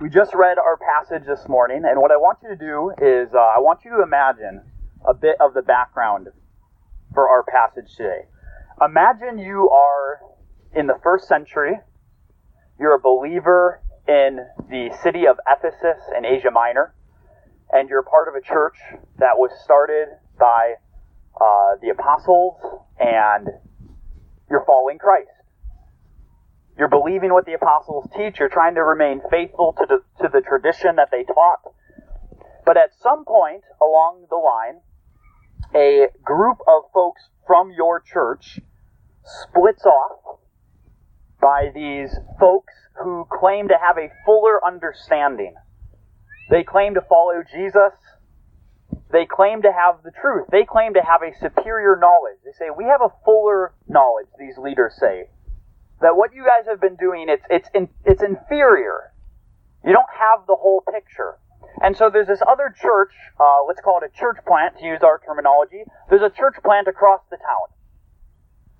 We just read our passage this morning, and what I want you to do is uh, I want you to imagine a bit of the background for our passage today. Imagine you are in the first century, you're a believer in the city of Ephesus in Asia Minor, and you're part of a church that was started by uh, the apostles, and you're following Christ. You're believing what the apostles teach. You're trying to remain faithful to the, to the tradition that they taught. But at some point along the line, a group of folks from your church splits off by these folks who claim to have a fuller understanding. They claim to follow Jesus. They claim to have the truth. They claim to have a superior knowledge. They say, We have a fuller knowledge, these leaders say that what you guys have been doing it's it's in, it's inferior. You don't have the whole picture. And so there's this other church, uh, let's call it a church plant to use our terminology. There's a church plant across the town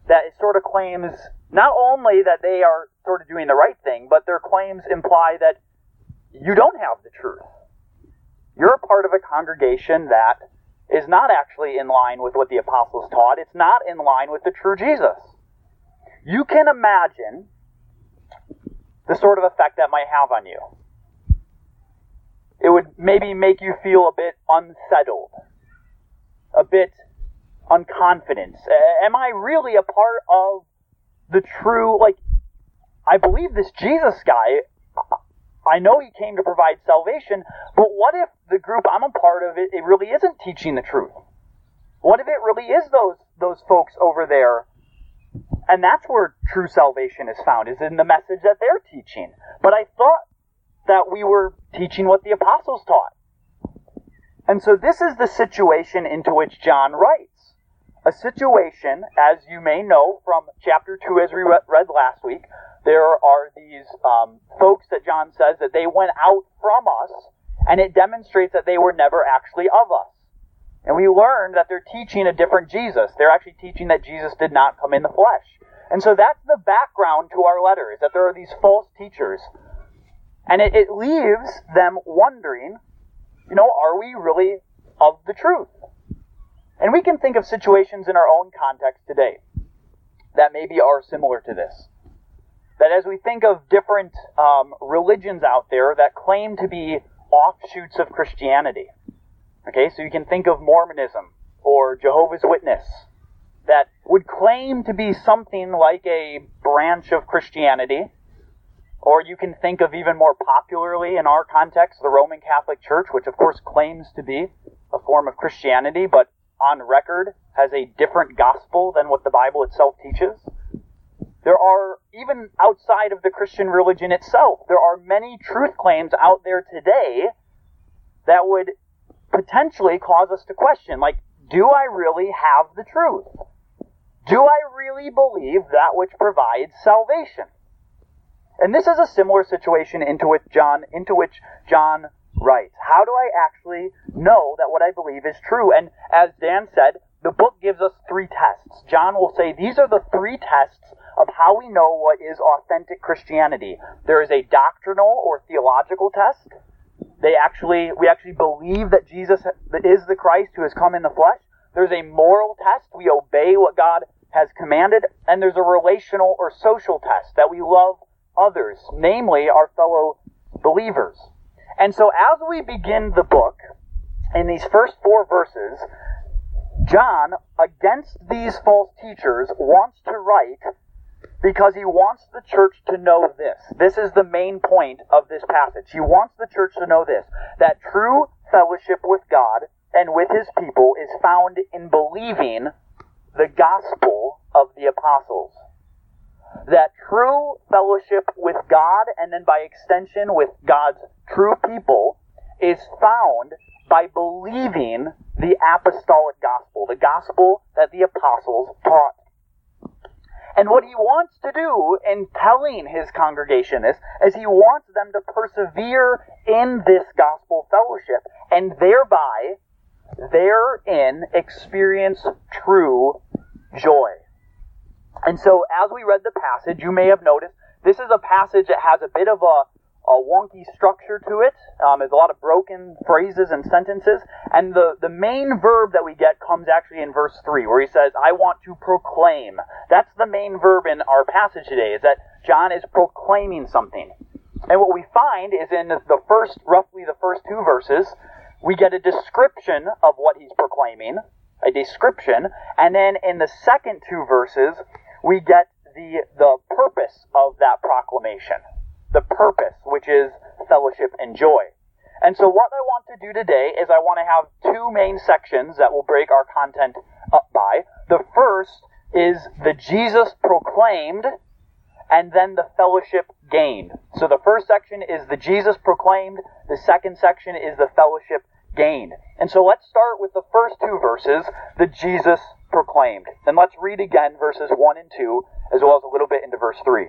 that sort of claims not only that they are sort of doing the right thing, but their claims imply that you don't have the truth. You're a part of a congregation that is not actually in line with what the apostles taught. It's not in line with the true Jesus you can imagine the sort of effect that might have on you. It would maybe make you feel a bit unsettled, a bit unconfident. Am I really a part of the true, like, I believe this Jesus guy, I know he came to provide salvation, but what if the group I'm a part of, it, it really isn't teaching the truth? What if it really is those, those folks over there and that's where true salvation is found, is in the message that they're teaching. But I thought that we were teaching what the apostles taught. And so this is the situation into which John writes. A situation, as you may know from chapter 2 as we read last week, there are these um, folks that John says that they went out from us, and it demonstrates that they were never actually of us. And we learned that they're teaching a different Jesus. They're actually teaching that Jesus did not come in the flesh. And so that's the background to our letter, is that there are these false teachers. And it, it leaves them wondering, you know, are we really of the truth? And we can think of situations in our own context today that maybe are similar to this. That as we think of different um, religions out there that claim to be offshoots of Christianity, okay, so you can think of Mormonism or Jehovah's Witness that would claim to be something like a branch of Christianity, or you can think of even more popularly in our context, the Roman Catholic Church, which of course claims to be a form of Christianity, but on record has a different gospel than what the Bible itself teaches. There are, even outside of the Christian religion itself, there are many truth claims out there today that would potentially cause us to question, like, do I really have the truth? Do I really believe that which provides salvation? And this is a similar situation into which John into which John writes. How do I actually know that what I believe is true? And as Dan said, the book gives us three tests. John will say these are the three tests of how we know what is authentic Christianity. There is a doctrinal or theological test. They actually we actually believe that Jesus is the Christ who has come in the flesh. There's a moral test. We obey what God has commanded. And there's a relational or social test that we love others, namely our fellow believers. And so as we begin the book, in these first four verses, John, against these false teachers, wants to write because he wants the church to know this. This is the main point of this passage. He wants the church to know this that true fellowship with God and with his people is found in believing the gospel of the apostles. That true fellowship with God and then by extension with God's true people is found by believing the apostolic gospel, the gospel that the apostles taught. And what he wants to do in telling his congregation this is he wants them to persevere in this gospel fellowship and thereby therein experience true joy. And so, as we read the passage, you may have noticed this is a passage that has a bit of a a wonky structure to it. Um, there's a lot of broken phrases and sentences. And the, the main verb that we get comes actually in verse 3, where he says, I want to proclaim. That's the main verb in our passage today, is that John is proclaiming something. And what we find is in the first, roughly the first two verses, we get a description of what he's proclaiming, a description, and then in the second two verses, we get the, the purpose of that proclamation the purpose, which is fellowship and joy. And so what I want to do today is I want to have two main sections that will break our content up by. The first is the Jesus proclaimed and then the fellowship gained. So the first section is the Jesus proclaimed, the second section is the fellowship gained. And so let's start with the first two verses, the Jesus proclaimed. And let's read again verses 1 and 2, as well as a little bit into verse 3.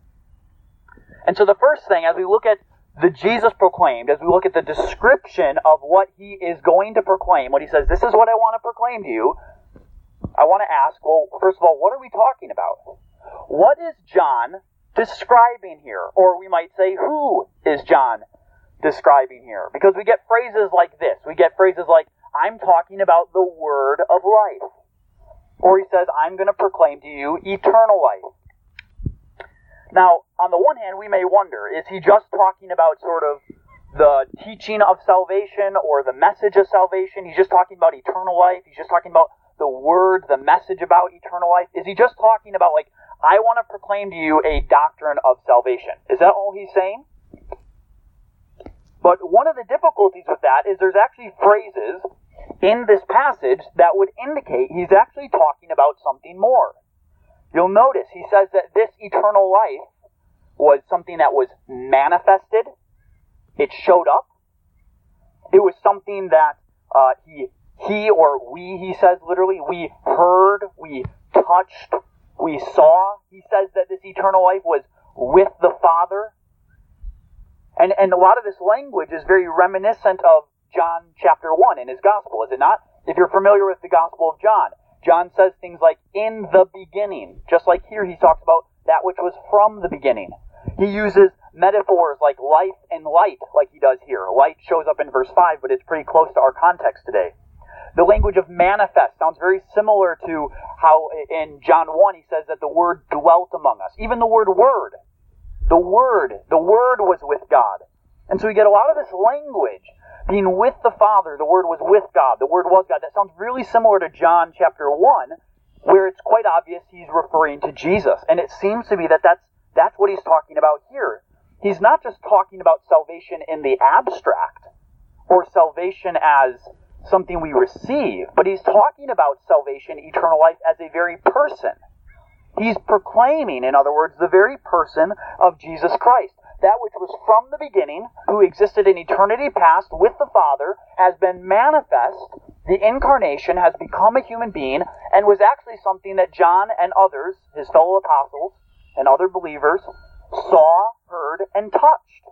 and so the first thing, as we look at the Jesus proclaimed, as we look at the description of what he is going to proclaim, what he says, this is what I want to proclaim to you, I want to ask, well, first of all, what are we talking about? What is John describing here? Or we might say, who is John describing here? Because we get phrases like this. We get phrases like, I'm talking about the word of life. Or he says, I'm going to proclaim to you eternal life. Now, on the one hand, we may wonder, is he just talking about sort of the teaching of salvation or the message of salvation? He's just talking about eternal life. He's just talking about the word, the message about eternal life. Is he just talking about, like, I want to proclaim to you a doctrine of salvation? Is that all he's saying? But one of the difficulties with that is there's actually phrases in this passage that would indicate he's actually talking about something more. You'll notice he says that this eternal life was something that was manifested. It showed up. It was something that uh, he he or we, he says literally, we heard, we touched, we saw. He says that this eternal life was with the Father. And, and a lot of this language is very reminiscent of John chapter 1 in his gospel, is it not? If you're familiar with the gospel of John, John says things like, in the beginning. Just like here, he talks about that which was from the beginning. He uses metaphors like life and light, like he does here. Light shows up in verse 5, but it's pretty close to our context today. The language of manifest sounds very similar to how in John 1 he says that the Word dwelt among us. Even the word word. The Word. The Word was with God. And so we get a lot of this language being with the Father, the Word was with God, the Word was God. That sounds really similar to John chapter 1, where it's quite obvious he's referring to Jesus. And it seems to be that that's, that's what he's talking about here. He's not just talking about salvation in the abstract, or salvation as something we receive, but he's talking about salvation, eternal life, as a very person. He's proclaiming, in other words, the very person of Jesus Christ that which was from the beginning, who existed in eternity past with the Father, has been manifest. The incarnation has become a human being and was actually something that John and others, his fellow apostles and other believers, saw, heard, and touched.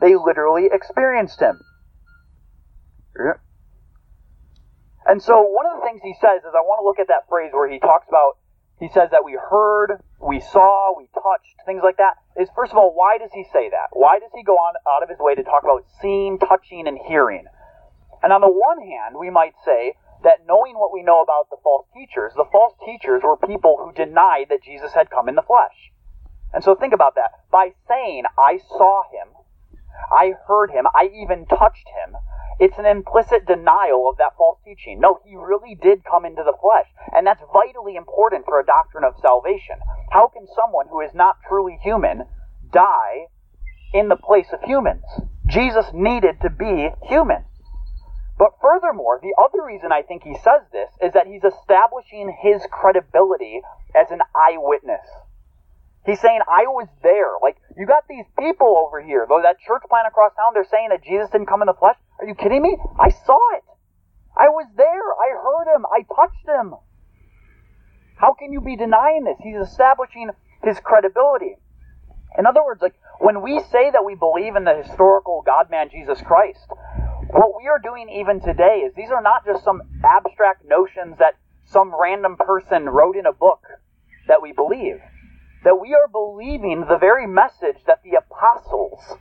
They literally experienced him. And so one of the things he says is I want to look at that phrase where he talks about he says that we heard, we saw, we touched, things like that. Is first of all, why does he say that? Why does he go on out of his way to talk about seeing, touching, and hearing? And on the one hand, we might say that knowing what we know about the false teachers, the false teachers were people who denied that Jesus had come in the flesh. And so think about that. By saying, I saw him, I heard him, I even touched him, it's an implicit denial of that false teaching. No, he really did come into the flesh. And that's vitally important for a doctrine of salvation. How can someone who is not truly human die in the place of humans? Jesus needed to be human. But furthermore, the other reason I think he says this is that he's establishing his credibility as an eyewitness. He's saying, I was there. Like, you got these people over here, though that church plant across town, they're saying that Jesus didn't come in the flesh. Are you kidding me? I saw it. I was there. I heard him. I touched him. How can you be denying this? He's establishing his credibility. In other words, like when we say that we believe in the historical God man Jesus Christ, what we are doing even today is these are not just some abstract notions that some random person wrote in a book that we believe. That we are believing the very message that the apostles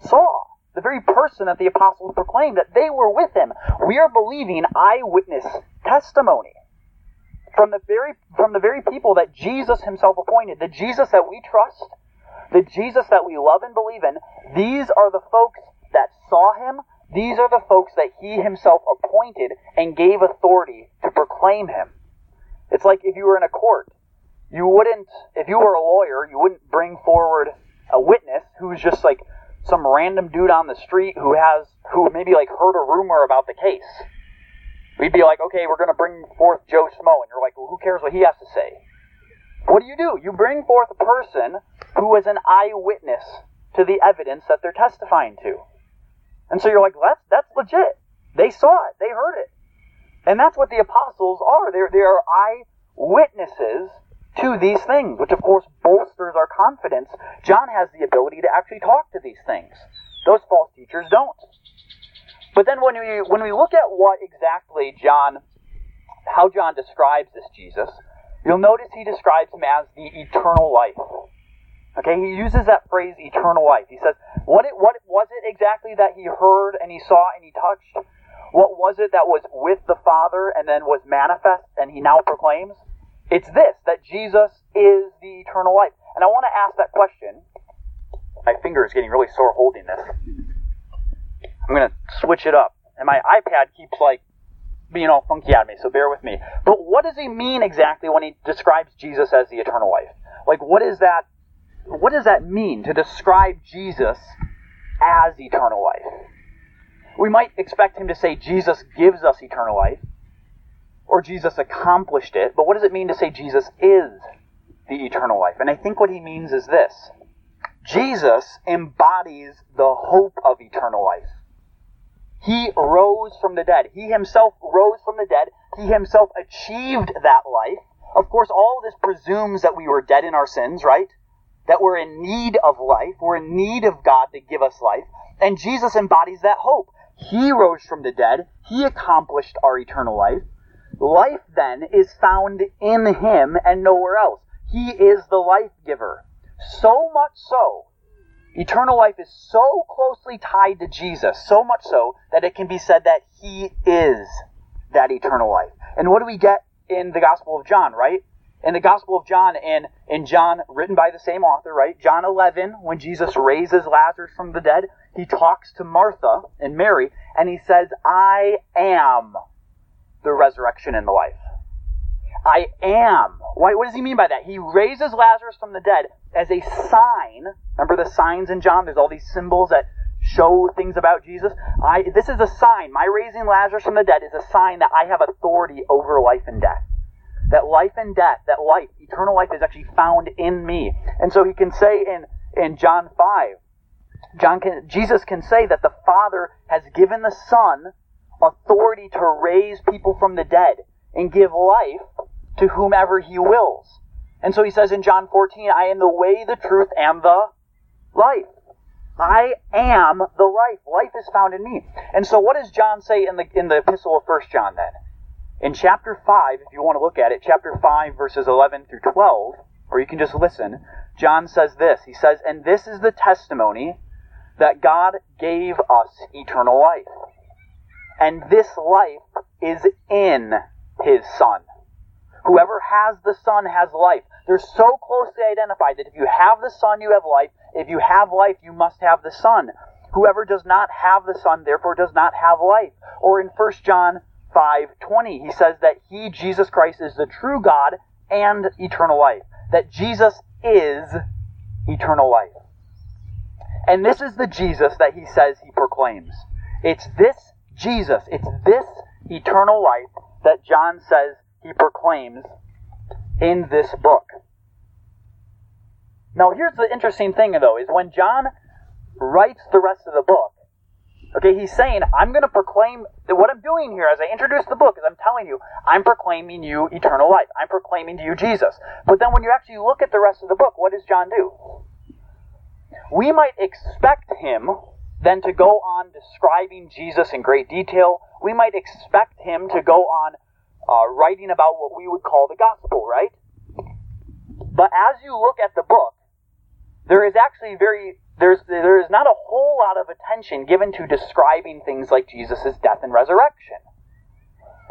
saw, the very person that the apostles proclaimed, that they were with him. We are believing eyewitness testimony from the very from the very people that Jesus himself appointed, the Jesus that we trust, the Jesus that we love and believe in. These are the folks that saw him. These are the folks that he himself appointed and gave authority to proclaim him. It's like if you were in a court, you wouldn't if you were a lawyer, you wouldn't bring forward a witness who's just like some random dude on the street who has who maybe like heard a rumor about the case We'd be like, okay, we're going to bring forth Joe Schmo, and you're like, well, who cares what he has to say? What do you do? You bring forth a person who is an eyewitness to the evidence that they're testifying to. And so you're like, that's, that's legit. They saw it. They heard it. And that's what the apostles are. They're, they are eyewitnesses to these things, which of course bolsters our confidence. John has the ability to actually talk to these things. Those false teachers don't. But then when we when we look at what exactly John how John describes this Jesus, you'll notice he describes him as the eternal life. Okay, he uses that phrase eternal life. He says, what it, what was it exactly that he heard and he saw and he touched? What was it that was with the Father and then was manifest and he now proclaims? It's this, that Jesus is the eternal life. And I want to ask that question. My finger is getting really sore holding this. I'm going to switch it up. And my iPad keeps like being all funky at me, so bear with me. But what does he mean exactly when he describes Jesus as the eternal life? Like what is that what does that mean to describe Jesus as eternal life? We might expect him to say Jesus gives us eternal life or Jesus accomplished it, but what does it mean to say Jesus is the eternal life? And I think what he means is this. Jesus embodies the hope of eternal life. He rose from the dead. He himself rose from the dead. He himself achieved that life. Of course, all of this presumes that we were dead in our sins, right? That we're in need of life. We're in need of God to give us life. And Jesus embodies that hope. He rose from the dead. He accomplished our eternal life. Life then is found in Him and nowhere else. He is the life giver. So much so Eternal life is so closely tied to Jesus, so much so that it can be said that he is that eternal life. And what do we get in the Gospel of John, right? In the Gospel of John, in, in John, written by the same author, right? John 11, when Jesus raises Lazarus from the dead, he talks to Martha and Mary, and he says, I am the resurrection and the life. I am. What does he mean by that? He raises Lazarus from the dead as a sign. Remember the signs in John? There's all these symbols that show things about Jesus. I, this is a sign. My raising Lazarus from the dead is a sign that I have authority over life and death. That life and death, that life, eternal life is actually found in me. And so he can say in, in John 5, John can, Jesus can say that the Father has given the Son authority to raise people from the dead and give life to whomever he wills. And so he says in John 14, I am the way, the truth, and the life. I am the life. Life is found in me. And so what does John say in the in the epistle of 1 John then? In chapter 5, if you want to look at it, chapter 5 verses 11 through 12, or you can just listen, John says this. He says, "And this is the testimony that God gave us eternal life. And this life is in his son." Whoever has the Son has life. They're so closely identified that if you have the Son, you have life. If you have life, you must have the Son. Whoever does not have the Son, therefore does not have life. Or in 1 John 5:20, he says that he, Jesus Christ, is the true God and eternal life. That Jesus is eternal life. And this is the Jesus that he says he proclaims. It's this Jesus, it's this eternal life that John says he proclaims in this book. Now, here's the interesting thing, though, is when John writes the rest of the book, okay, he's saying, I'm going to proclaim, that what I'm doing here as I introduce the book is I'm telling you, I'm proclaiming you eternal life. I'm proclaiming to you Jesus. But then when you actually look at the rest of the book, what does John do? We might expect him then to go on describing Jesus in great detail. We might expect him to go on uh, writing about what we would call the gospel, right? But as you look at the book, there is actually very there's there is not a whole lot of attention given to describing things like Jesus' death and resurrection.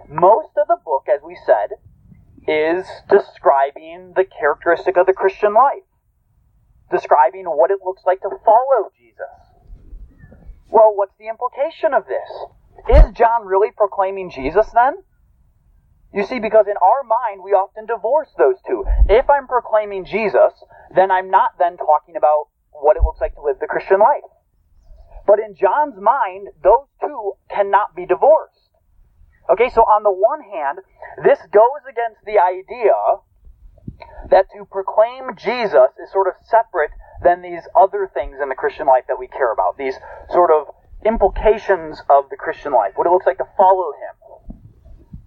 Most of the book, as we said, is describing the characteristic of the Christian life, describing what it looks like to follow Jesus. Well, what's the implication of this? Is John really proclaiming Jesus then? You see, because in our mind, we often divorce those two. If I'm proclaiming Jesus, then I'm not then talking about what it looks like to live the Christian life. But in John's mind, those two cannot be divorced. Okay, so on the one hand, this goes against the idea that to proclaim Jesus is sort of separate than these other things in the Christian life that we care about, these sort of implications of the Christian life, what it looks like to follow him.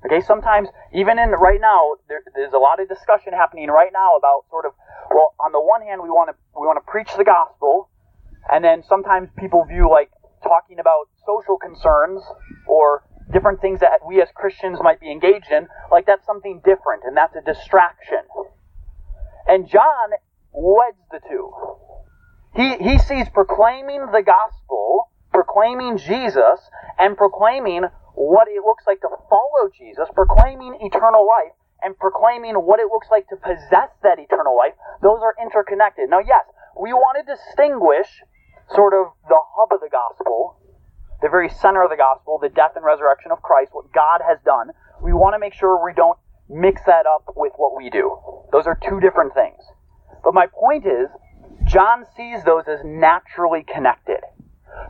Okay, sometimes even in right now, there, there's a lot of discussion happening right now about sort of, well, on the one hand, we want to we want to preach the gospel, and then sometimes people view like talking about social concerns or different things that we as Christians might be engaged in, like that's something different, and that's a distraction. And John weds the two. He he sees proclaiming the gospel, proclaiming Jesus, and proclaiming what it looks like to follow Jesus, proclaiming eternal life, and proclaiming what it looks like to possess that eternal life, those are interconnected. Now, yes, we want to distinguish sort of the hub of the gospel, the very center of the gospel, the death and resurrection of Christ, what God has done. We want to make sure we don't mix that up with what we do. Those are two different things. But my point is, John sees those as naturally connected.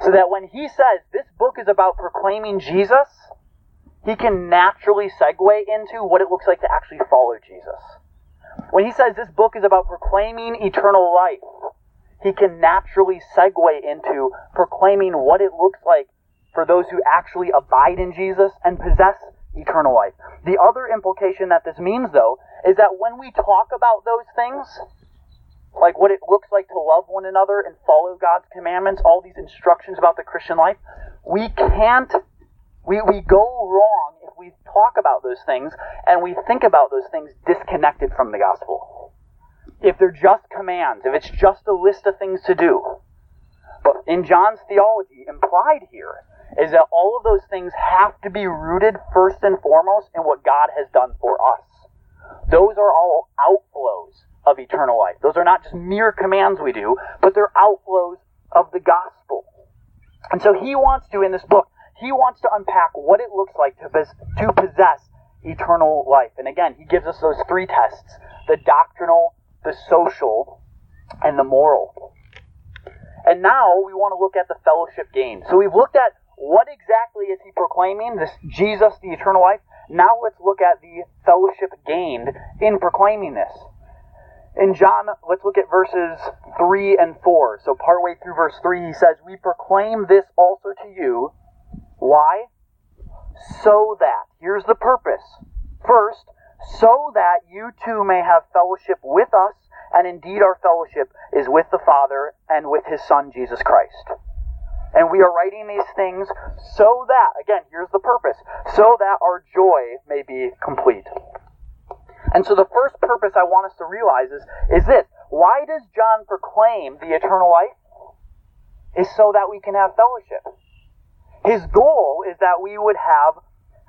So that when he says this book is about proclaiming Jesus, he can naturally segue into what it looks like to actually follow Jesus. When he says this book is about proclaiming eternal life, he can naturally segue into proclaiming what it looks like for those who actually abide in Jesus and possess eternal life. The other implication that this means, though, is that when we talk about those things, like what it looks like to love one another and follow God's commandments, all these instructions about the Christian life, we can't, we, we go wrong if we talk about those things and we think about those things disconnected from the gospel. If they're just commands, if it's just a list of things to do. But in John's theology, implied here, is that all of those things have to be rooted first and foremost in what God has done for us. Those are all outflows of eternal life. Those are not just mere commands we do, but they're outflows of the gospel. And so he wants to, in this book, he wants to unpack what it looks like to, to possess eternal life. And again, he gives us those three tests the doctrinal, the social, and the moral. And now we want to look at the fellowship gained. So we've looked at what exactly is he proclaiming, this Jesus, the eternal life. Now let's look at the fellowship gained in proclaiming this. In John, let's look at verses 3 and 4. So, partway through verse 3, he says, We proclaim this also to you. Why? So that, here's the purpose. First, so that you too may have fellowship with us, and indeed our fellowship is with the Father and with his Son, Jesus Christ. And we are writing these things so that, again, here's the purpose, so that our joy may be complete. And so the first purpose I want us to realize is, is this. Why does John proclaim the eternal life? Is so that we can have fellowship. His goal is that we would have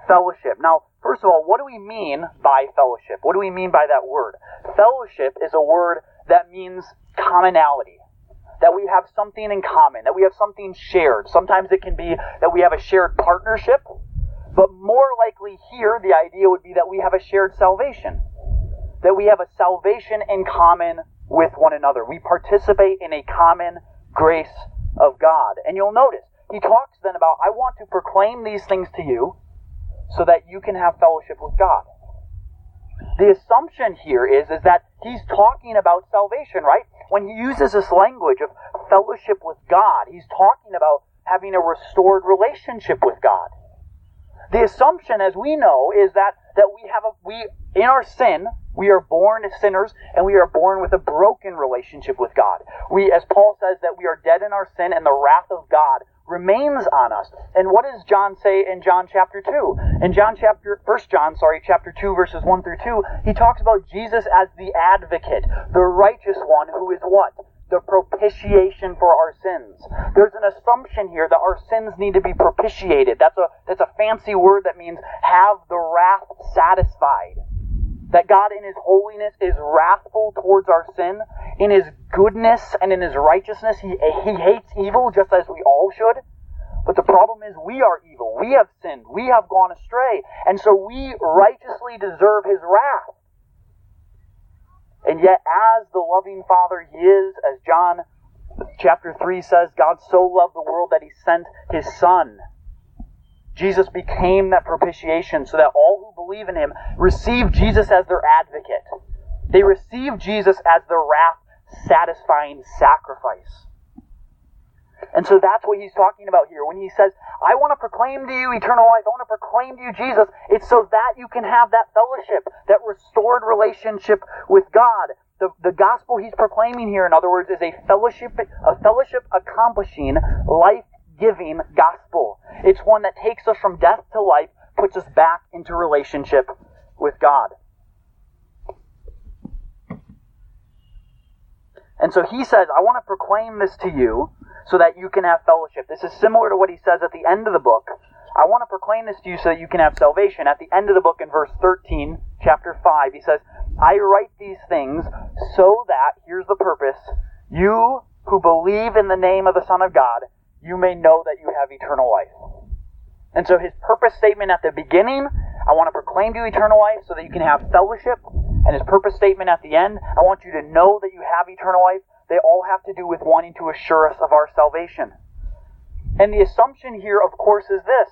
fellowship. Now, first of all, what do we mean by fellowship? What do we mean by that word? Fellowship is a word that means commonality. That we have something in common, that we have something shared. Sometimes it can be that we have a shared partnership, but more likely here, the idea would be that we have a shared salvation that we have a salvation in common with one another. We participate in a common grace of God. And you'll notice, he talks then about, I want to proclaim these things to you so that you can have fellowship with God. The assumption here is, is that he's talking about salvation, right? when he uses this language of fellowship with God, he's talking about having a restored relationship with God. The assumption, as we know, is that, that we have a, we, in our sin, we are born as sinners and we are born with a broken relationship with God. We, as Paul says, that we are dead in our sin and the wrath of God remains on us. And what does John say in John chapter 2? In John chapter, 1 John, sorry, chapter 2 verses 1 through 2, he talks about Jesus as the advocate, the righteous one who is what? The propitiation for our sins. There's an assumption here that our sins need to be propitiated. That's a, that's a fancy word that means have the wrath satisfied that God in His holiness is wrathful towards our sin. In His goodness and in His righteousness, He, he hates evil just as we all should. But the problem is we are evil. We have sinned. We have gone astray. And so we righteously deserve His wrath. And yet, as the loving Father He is, as John chapter 3 says, God so loved the world that He sent His Son Jesus became that propitiation so that all who believe in him receive Jesus as their advocate. They receive Jesus as their wrath satisfying sacrifice. And so that's what he's talking about here. When he says, I want to proclaim to you eternal life, I want to proclaim to you Jesus, it's so that you can have that fellowship, that restored relationship with God. The, the gospel he's proclaiming here, in other words, is a fellowship, a fellowship accomplishing, life giving gospel. It's one that takes us from death to life, puts us back into relationship with God. And so he says, I want to proclaim this to you so that you can have fellowship. This is similar to what he says at the end of the book. I want to proclaim this to you so that you can have salvation. At the end of the book in verse 13, chapter 5, he says, I write these things so that, here's the purpose, you who believe in the name of the Son of God you may know that you have eternal life. And so his purpose statement at the beginning, I want to proclaim to you eternal life so that you can have fellowship. And his purpose statement at the end, I want you to know that you have eternal life. They all have to do with wanting to assure us of our salvation. And the assumption here, of course, is this.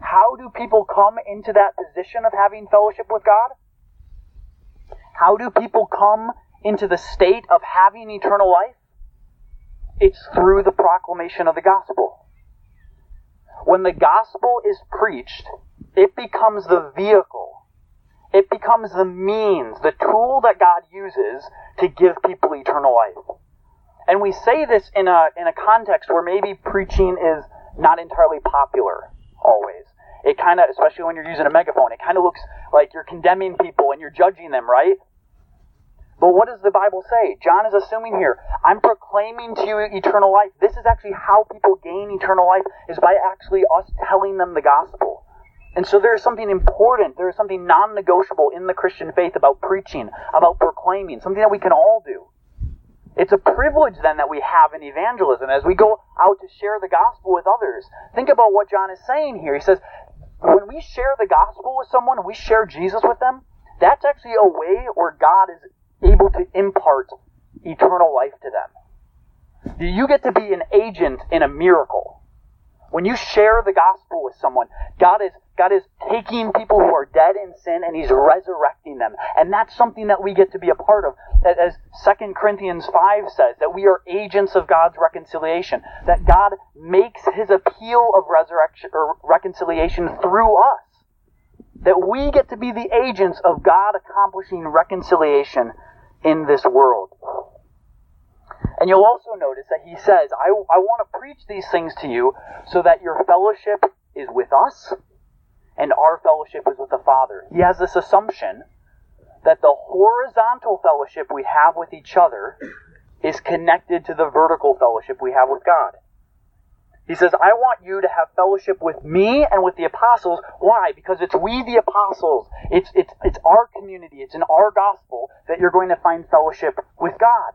How do people come into that position of having fellowship with God? How do people come into the state of having eternal life? It's through the proclamation of the gospel. When the gospel is preached, it becomes the vehicle. It becomes the means, the tool that God uses to give people eternal life. And we say this in a, in a context where maybe preaching is not entirely popular always. It kind of, especially when you're using a megaphone, it kind of looks like you're condemning people and you're judging them, right? But what does the Bible say? John is assuming here, I'm proclaiming to you eternal life. This is actually how people gain eternal life, is by actually us telling them the gospel. And so there is something important, there is something non negotiable in the Christian faith about preaching, about proclaiming, something that we can all do. It's a privilege then that we have in evangelism as we go out to share the gospel with others. Think about what John is saying here. He says, when we share the gospel with someone, we share Jesus with them, that's actually a way where God is able to impart eternal life to them. You get to be an agent in a miracle. When you share the gospel with someone, God is, God is taking people who are dead in sin and He's resurrecting them. And that's something that we get to be a part of. As 2 Corinthians 5 says, that we are agents of God's reconciliation. That God makes His appeal of resurrection or reconciliation through us. That we get to be the agents of God accomplishing reconciliation in this world. And you'll also notice that he says, I, I want to preach these things to you so that your fellowship is with us and our fellowship is with the Father. He has this assumption that the horizontal fellowship we have with each other is connected to the vertical fellowship we have with God. He says, I want you to have fellowship with me and with the apostles. Why? Because it's we, the apostles. It's, it's, it's our community. It's in our gospel that you're going to find fellowship with God.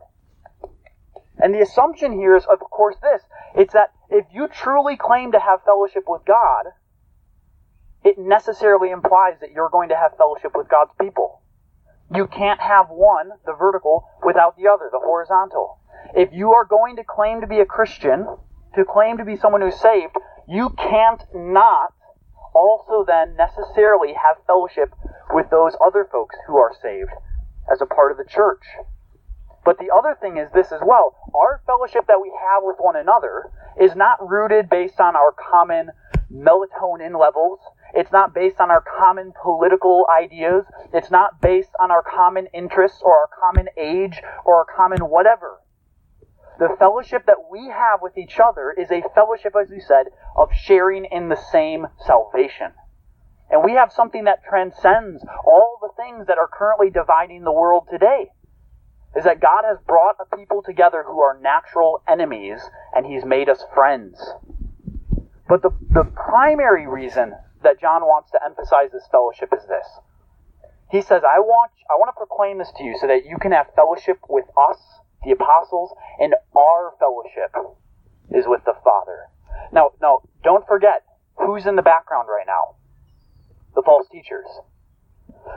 And the assumption here is, of course, this. It's that if you truly claim to have fellowship with God, it necessarily implies that you're going to have fellowship with God's people. You can't have one, the vertical, without the other, the horizontal. If you are going to claim to be a Christian, to claim to be someone who's saved, you can't not also then necessarily have fellowship with those other folks who are saved as a part of the church. But the other thing is this as well. Our fellowship that we have with one another is not rooted based on our common melatonin levels. It's not based on our common political ideas. It's not based on our common interests or our common age or our common whatever. The fellowship that we have with each other is a fellowship, as we said, of sharing in the same salvation. And we have something that transcends all the things that are currently dividing the world today. Is that God has brought a people together who are natural enemies, and He's made us friends. But the, the primary reason that John wants to emphasize this fellowship is this. He says, I want, I want to proclaim this to you so that you can have fellowship with us, the apostles, and our fellowship is with the Father. Now, now, don't forget who's in the background right now. The false teachers.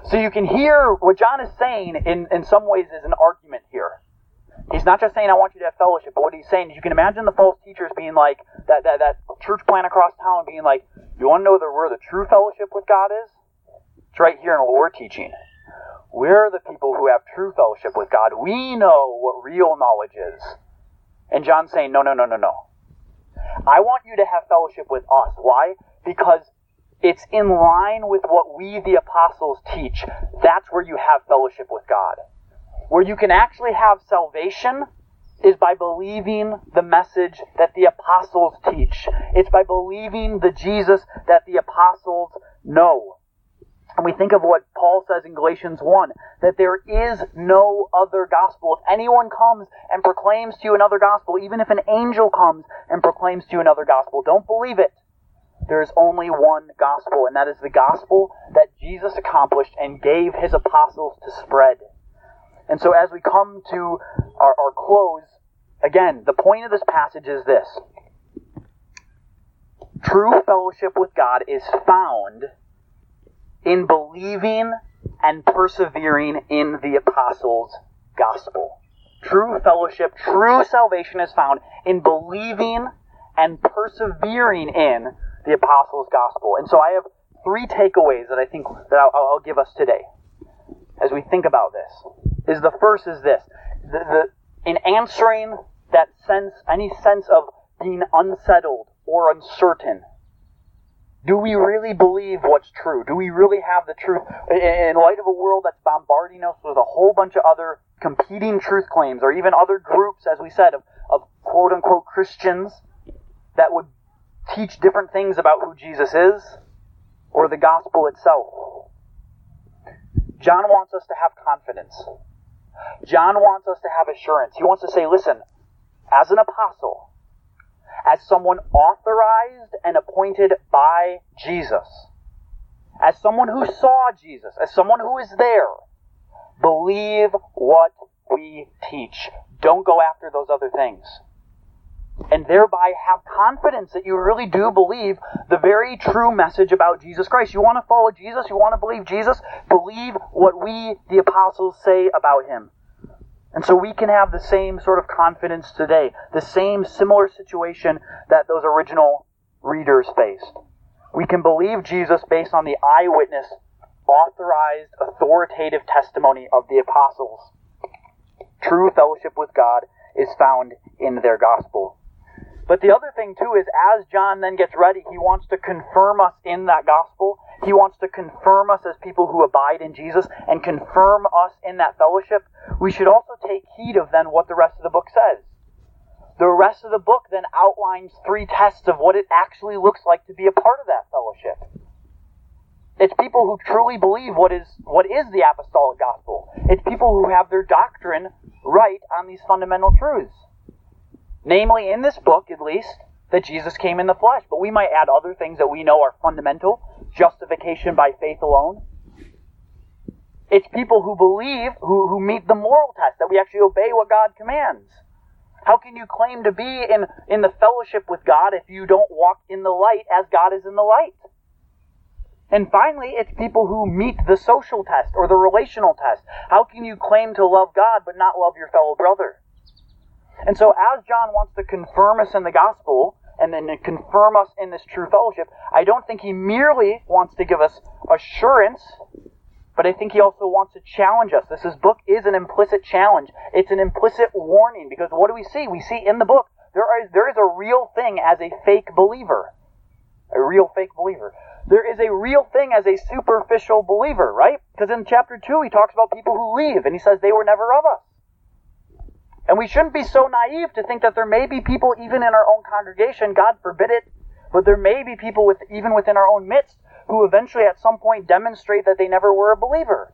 So you can hear what John is saying in, in some ways is an argument here. He's not just saying, I want you to have fellowship, but what he's saying is you can imagine the false teachers being like, that, that, that church plant across town being like, you want to know where the true fellowship with God is? It's right here in what we're teaching. We're the people who have true fellowship with God. We know what real knowledge is. And John's saying, no, no, no, no, no. I want you to have fellowship with us. Why? Because it's in line with what we, the apostles, teach. That's where you have fellowship with God. Where you can actually have salvation is by believing the message that the apostles teach. It's by believing the Jesus that the apostles know. And we think of what Paul says in Galatians 1 that there is no other gospel. If anyone comes and proclaims to you another gospel, even if an angel comes and proclaims to you another gospel, don't believe it. There is only one gospel, and that is the gospel that Jesus accomplished and gave his apostles to spread. And so as we come to our, our close, again, the point of this passage is this. True fellowship with God is found in believing and persevering in the apostles' gospel. True fellowship, true salvation is found in believing and persevering in the apostles' gospel. And so I have three takeaways that I think that I'll, I'll give us today as we think about this. Is the first is this: the, the, in answering that sense, any sense of being unsettled or uncertain. Do we really believe what's true? Do we really have the truth? In light of a world that's bombarding us with a whole bunch of other competing truth claims, or even other groups, as we said, of, of quote unquote Christians that would teach different things about who Jesus is or the gospel itself. John wants us to have confidence. John wants us to have assurance. He wants to say, listen, as an apostle, as someone authorized and appointed by Jesus, as someone who saw Jesus, as someone who is there, believe what we teach. Don't go after those other things and thereby have confidence that you really do believe the very true message about Jesus Christ. You want to follow Jesus? You want to believe Jesus? Believe what we, the apostles, say about him. And so we can have the same sort of confidence today, the same similar situation that those original readers faced. We can believe Jesus based on the eyewitness, authorized, authoritative testimony of the apostles. True fellowship with God is found in their gospel. But the other thing too is as John then gets ready, he wants to confirm us in that gospel. He wants to confirm us as people who abide in Jesus and confirm us in that fellowship. We should also take heed of then what the rest of the book says. The rest of the book then outlines three tests of what it actually looks like to be a part of that fellowship. It's people who truly believe what is what is the apostolic gospel. It's people who have their doctrine right on these fundamental truths. Namely, in this book, at least, that Jesus came in the flesh. But we might add other things that we know are fundamental justification by faith alone. It's people who believe, who, who meet the moral test, that we actually obey what God commands. How can you claim to be in, in the fellowship with God if you don't walk in the light as God is in the light? And finally, it's people who meet the social test or the relational test. How can you claim to love God but not love your fellow brother? And so, as John wants to confirm us in the gospel and then confirm us in this true fellowship, I don't think he merely wants to give us assurance but I think he also wants to challenge us. This is, book is an implicit challenge. It's an implicit warning because what do we see? We see in the book there is, there is a real thing as a fake believer. A real fake believer. There is a real thing as a superficial believer, right? Because in chapter 2 he talks about people who leave and he says they were never of us. And we shouldn't be so naive to think that there may be people even in our own congregation, God forbid it, but there may be people with, even within our own midst who eventually at some point demonstrate that they never were a believer.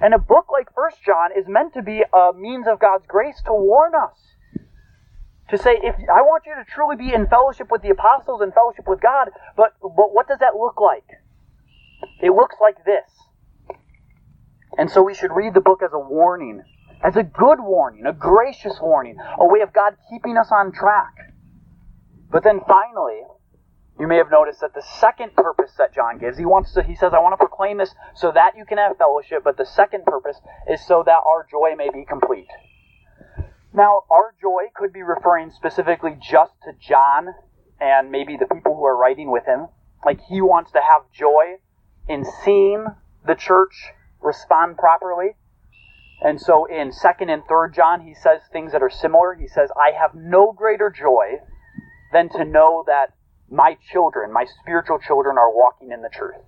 And a book like First John is meant to be a means of God's grace to warn us. To say, if I want you to truly be in fellowship with the apostles and fellowship with God, but but what does that look like? It looks like this. And so we should read the book as a warning, as a good warning, a gracious warning, a way of God keeping us on track. But then finally, you may have noticed that the second purpose that John gives, he wants to, he says, I want to proclaim this so that you can have fellowship, but the second purpose is so that our joy may be complete. Now, our joy could be referring specifically just to John and maybe the people who are writing with him. Like he wants to have joy in seeing the church respond properly. And so in 2nd and 3rd John, he says things that are similar. He says, I have no greater joy than to know that my children, my spiritual children, are walking in the truth.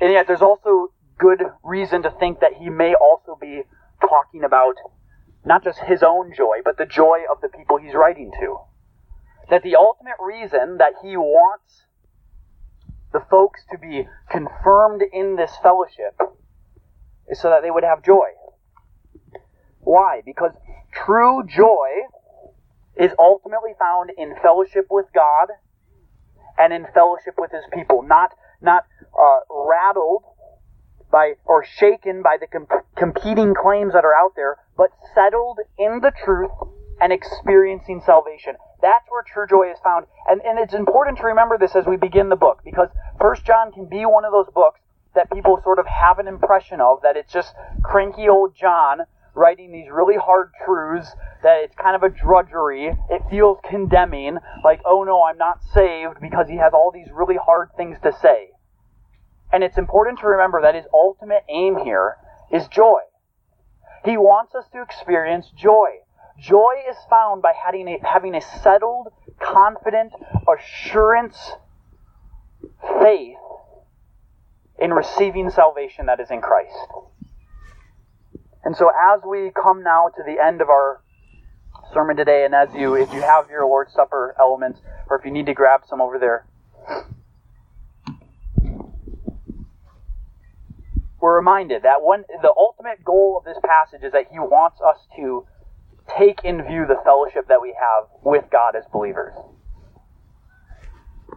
And yet, there's also good reason to think that he may also be talking about not just his own joy, but the joy of the people he's writing to. That the ultimate reason that he wants the folks to be confirmed in this fellowship is so that they would have joy. Why? Because true joy is ultimately found in fellowship with God and in fellowship with his people, not not uh, rattled by or shaken by the comp- competing claims that are out there, but settled in the truth and experiencing salvation. That's where true joy is found. And, and it's important to remember this as we begin the book, because First John can be one of those books that people sort of have an impression of, that it's just cranky old John writing these really hard truths that it's kind of a drudgery. It feels condemning, like, oh no, I'm not saved because he has all these really hard things to say. And it's important to remember that his ultimate aim here is joy. He wants us to experience joy. Joy is found by having a, having a settled, confident, assurance, faith in receiving salvation that is in Christ. And so as we come now to the end of our sermon today, and as you, if you have your Lord's Supper elements, or if you need to grab some over there, we're reminded that one, the ultimate goal of this passage is that he wants us to take in view the fellowship that we have with God as believers.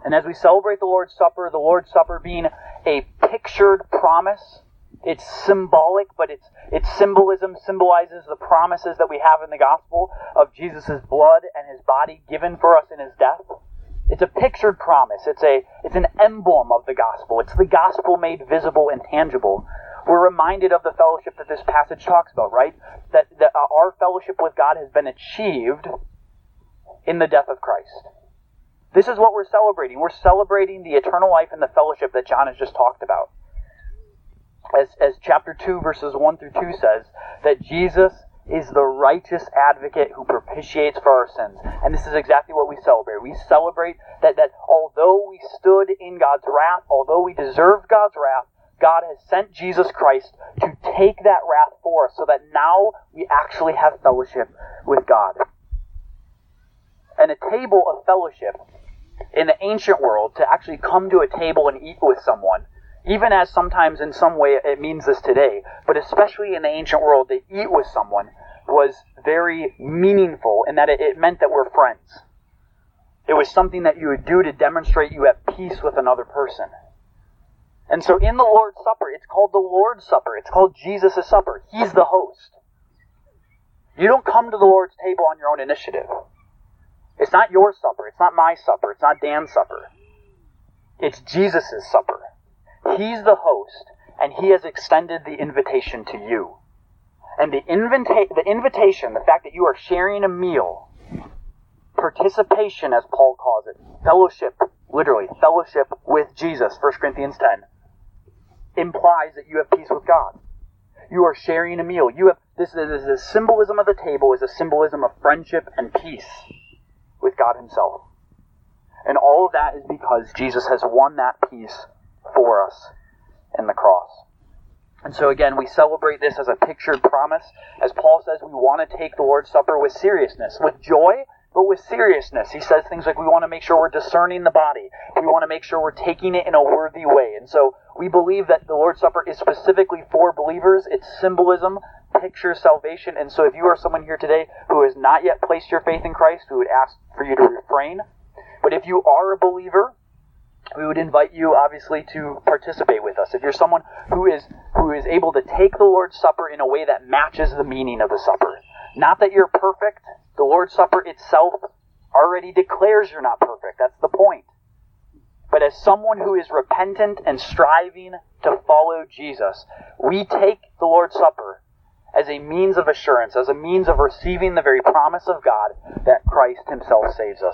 And as we celebrate the Lord's Supper, the Lord's Supper being a pictured promise it's symbolic, but its its symbolism symbolizes the promises that we have in the gospel of Jesus' blood and his body given for us in his death. It's a pictured promise. It's a it's an emblem of the gospel. It's the gospel made visible and tangible. We're reminded of the fellowship that this passage talks about, right? That, that uh, our fellowship with God has been achieved in the death of Christ. This is what we're celebrating. We're celebrating the eternal life and the fellowship that John has just talked about as, as chapter 2, verses 1 through 2 says, that Jesus is the righteous advocate who propitiates for our sins. And this is exactly what we celebrate. We celebrate that, that although we stood in God's wrath, although we deserved God's wrath, God has sent Jesus Christ to take that wrath for us so that now we actually have fellowship with God. And a table of fellowship in the ancient world, to actually come to a table and eat with someone, even as sometimes in some way it means this today, but especially in the ancient world, to eat with someone was very meaningful in that it, it meant that we're friends. It was something that you would do to demonstrate you have peace with another person. And so in the Lord's Supper, it's called the Lord's Supper. It's called Jesus' Supper. He's the host. You don't come to the Lord's table on your own initiative. It's not your supper. It's not my supper. It's not Dan's supper. It's Jesus' supper. He's the host, and he has extended the invitation to you. And the, invita- the invitation, the fact that you are sharing a meal, participation, as Paul calls it, fellowship, literally, fellowship with Jesus, 1 Corinthians 10, implies that you have peace with God. You are sharing a meal. You have this, this, this symbolism of the table is a symbolism of friendship and peace with God Himself. And all of that is because Jesus has won that peace for us in the cross. And so again, we celebrate this as a pictured promise. As Paul says, we want to take the Lord's Supper with seriousness, with joy, but with seriousness. He says things like we want to make sure we're discerning the body. We want to make sure we're taking it in a worthy way. And so we believe that the Lord's Supper is specifically for believers. It's symbolism, pictures salvation. And so if you are someone here today who has not yet placed your faith in Christ, we would ask for you to refrain. But if you are a believer, we would invite you obviously to participate with us. If you're someone who is who is able to take the Lord's Supper in a way that matches the meaning of the supper. Not that you're perfect. The Lord's Supper itself already declares you're not perfect. That's the point. But as someone who is repentant and striving to follow Jesus, we take the Lord's Supper as a means of assurance, as a means of receiving the very promise of God that Christ himself saves us.